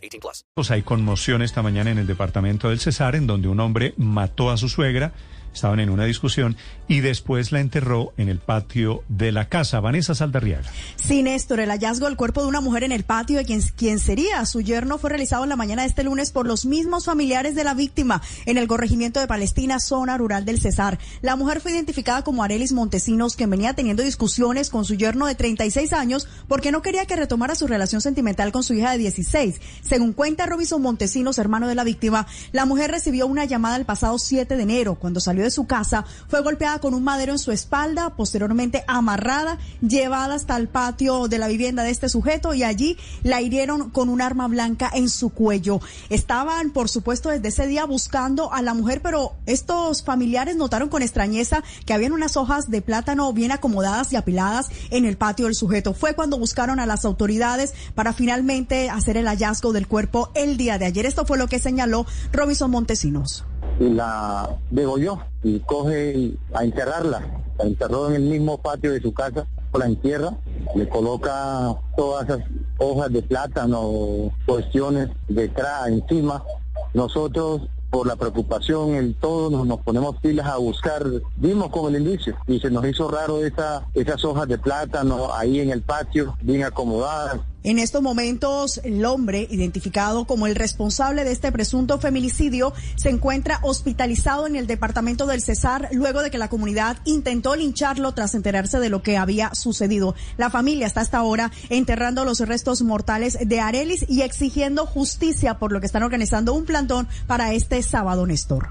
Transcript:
18 plus. Pues hay conmoción esta mañana en el departamento del Cesar, en donde un hombre mató a su suegra, estaban en una discusión, y después la enterró en el patio de la casa. Vanessa Saldarriaga. Sí, Néstor, el hallazgo del cuerpo de una mujer en el patio de quien, quien sería su yerno fue realizado en la mañana de este lunes por los mismos familiares de la víctima en el corregimiento de Palestina, zona rural del Cesar. La mujer fue identificada como Arelis Montesinos, quien venía teniendo discusiones con su yerno de 36 años porque no quería que retomara su relación sentimental con su hija de 16. Según cuenta Robinson Montesinos, hermano de la víctima, la mujer recibió una llamada el pasado 7 de enero. Cuando salió de su casa, fue golpeada con un madero en su espalda, posteriormente amarrada, llevada hasta el patio de la vivienda de este sujeto y allí la hirieron con un arma blanca en su cuello. Estaban, por supuesto, desde ese día buscando a la mujer, pero estos familiares notaron con extrañeza que habían unas hojas de plátano bien acomodadas y apiladas en el patio del sujeto. Fue cuando buscaron a las autoridades para finalmente hacer el hallazgo del cuerpo el día de ayer. Esto fue lo que señaló Robinson Montesinos y la degolló y coge a enterrarla. La enterró en el mismo patio de su casa, la entierra, le coloca todas esas hojas de plátano, cuestiones detrás, encima. Nosotros por la preocupación, el todo, nos, ponemos pilas a buscar, vimos con el indicio y se nos hizo raro esa, esas hojas de plátano ahí en el patio, bien acomodadas. En estos momentos, el hombre, identificado como el responsable de este presunto feminicidio, se encuentra hospitalizado en el departamento del Cesar luego de que la comunidad intentó lincharlo tras enterarse de lo que había sucedido. La familia está hasta ahora enterrando los restos mortales de Arelis y exigiendo justicia por lo que están organizando un plantón para este sábado, Néstor.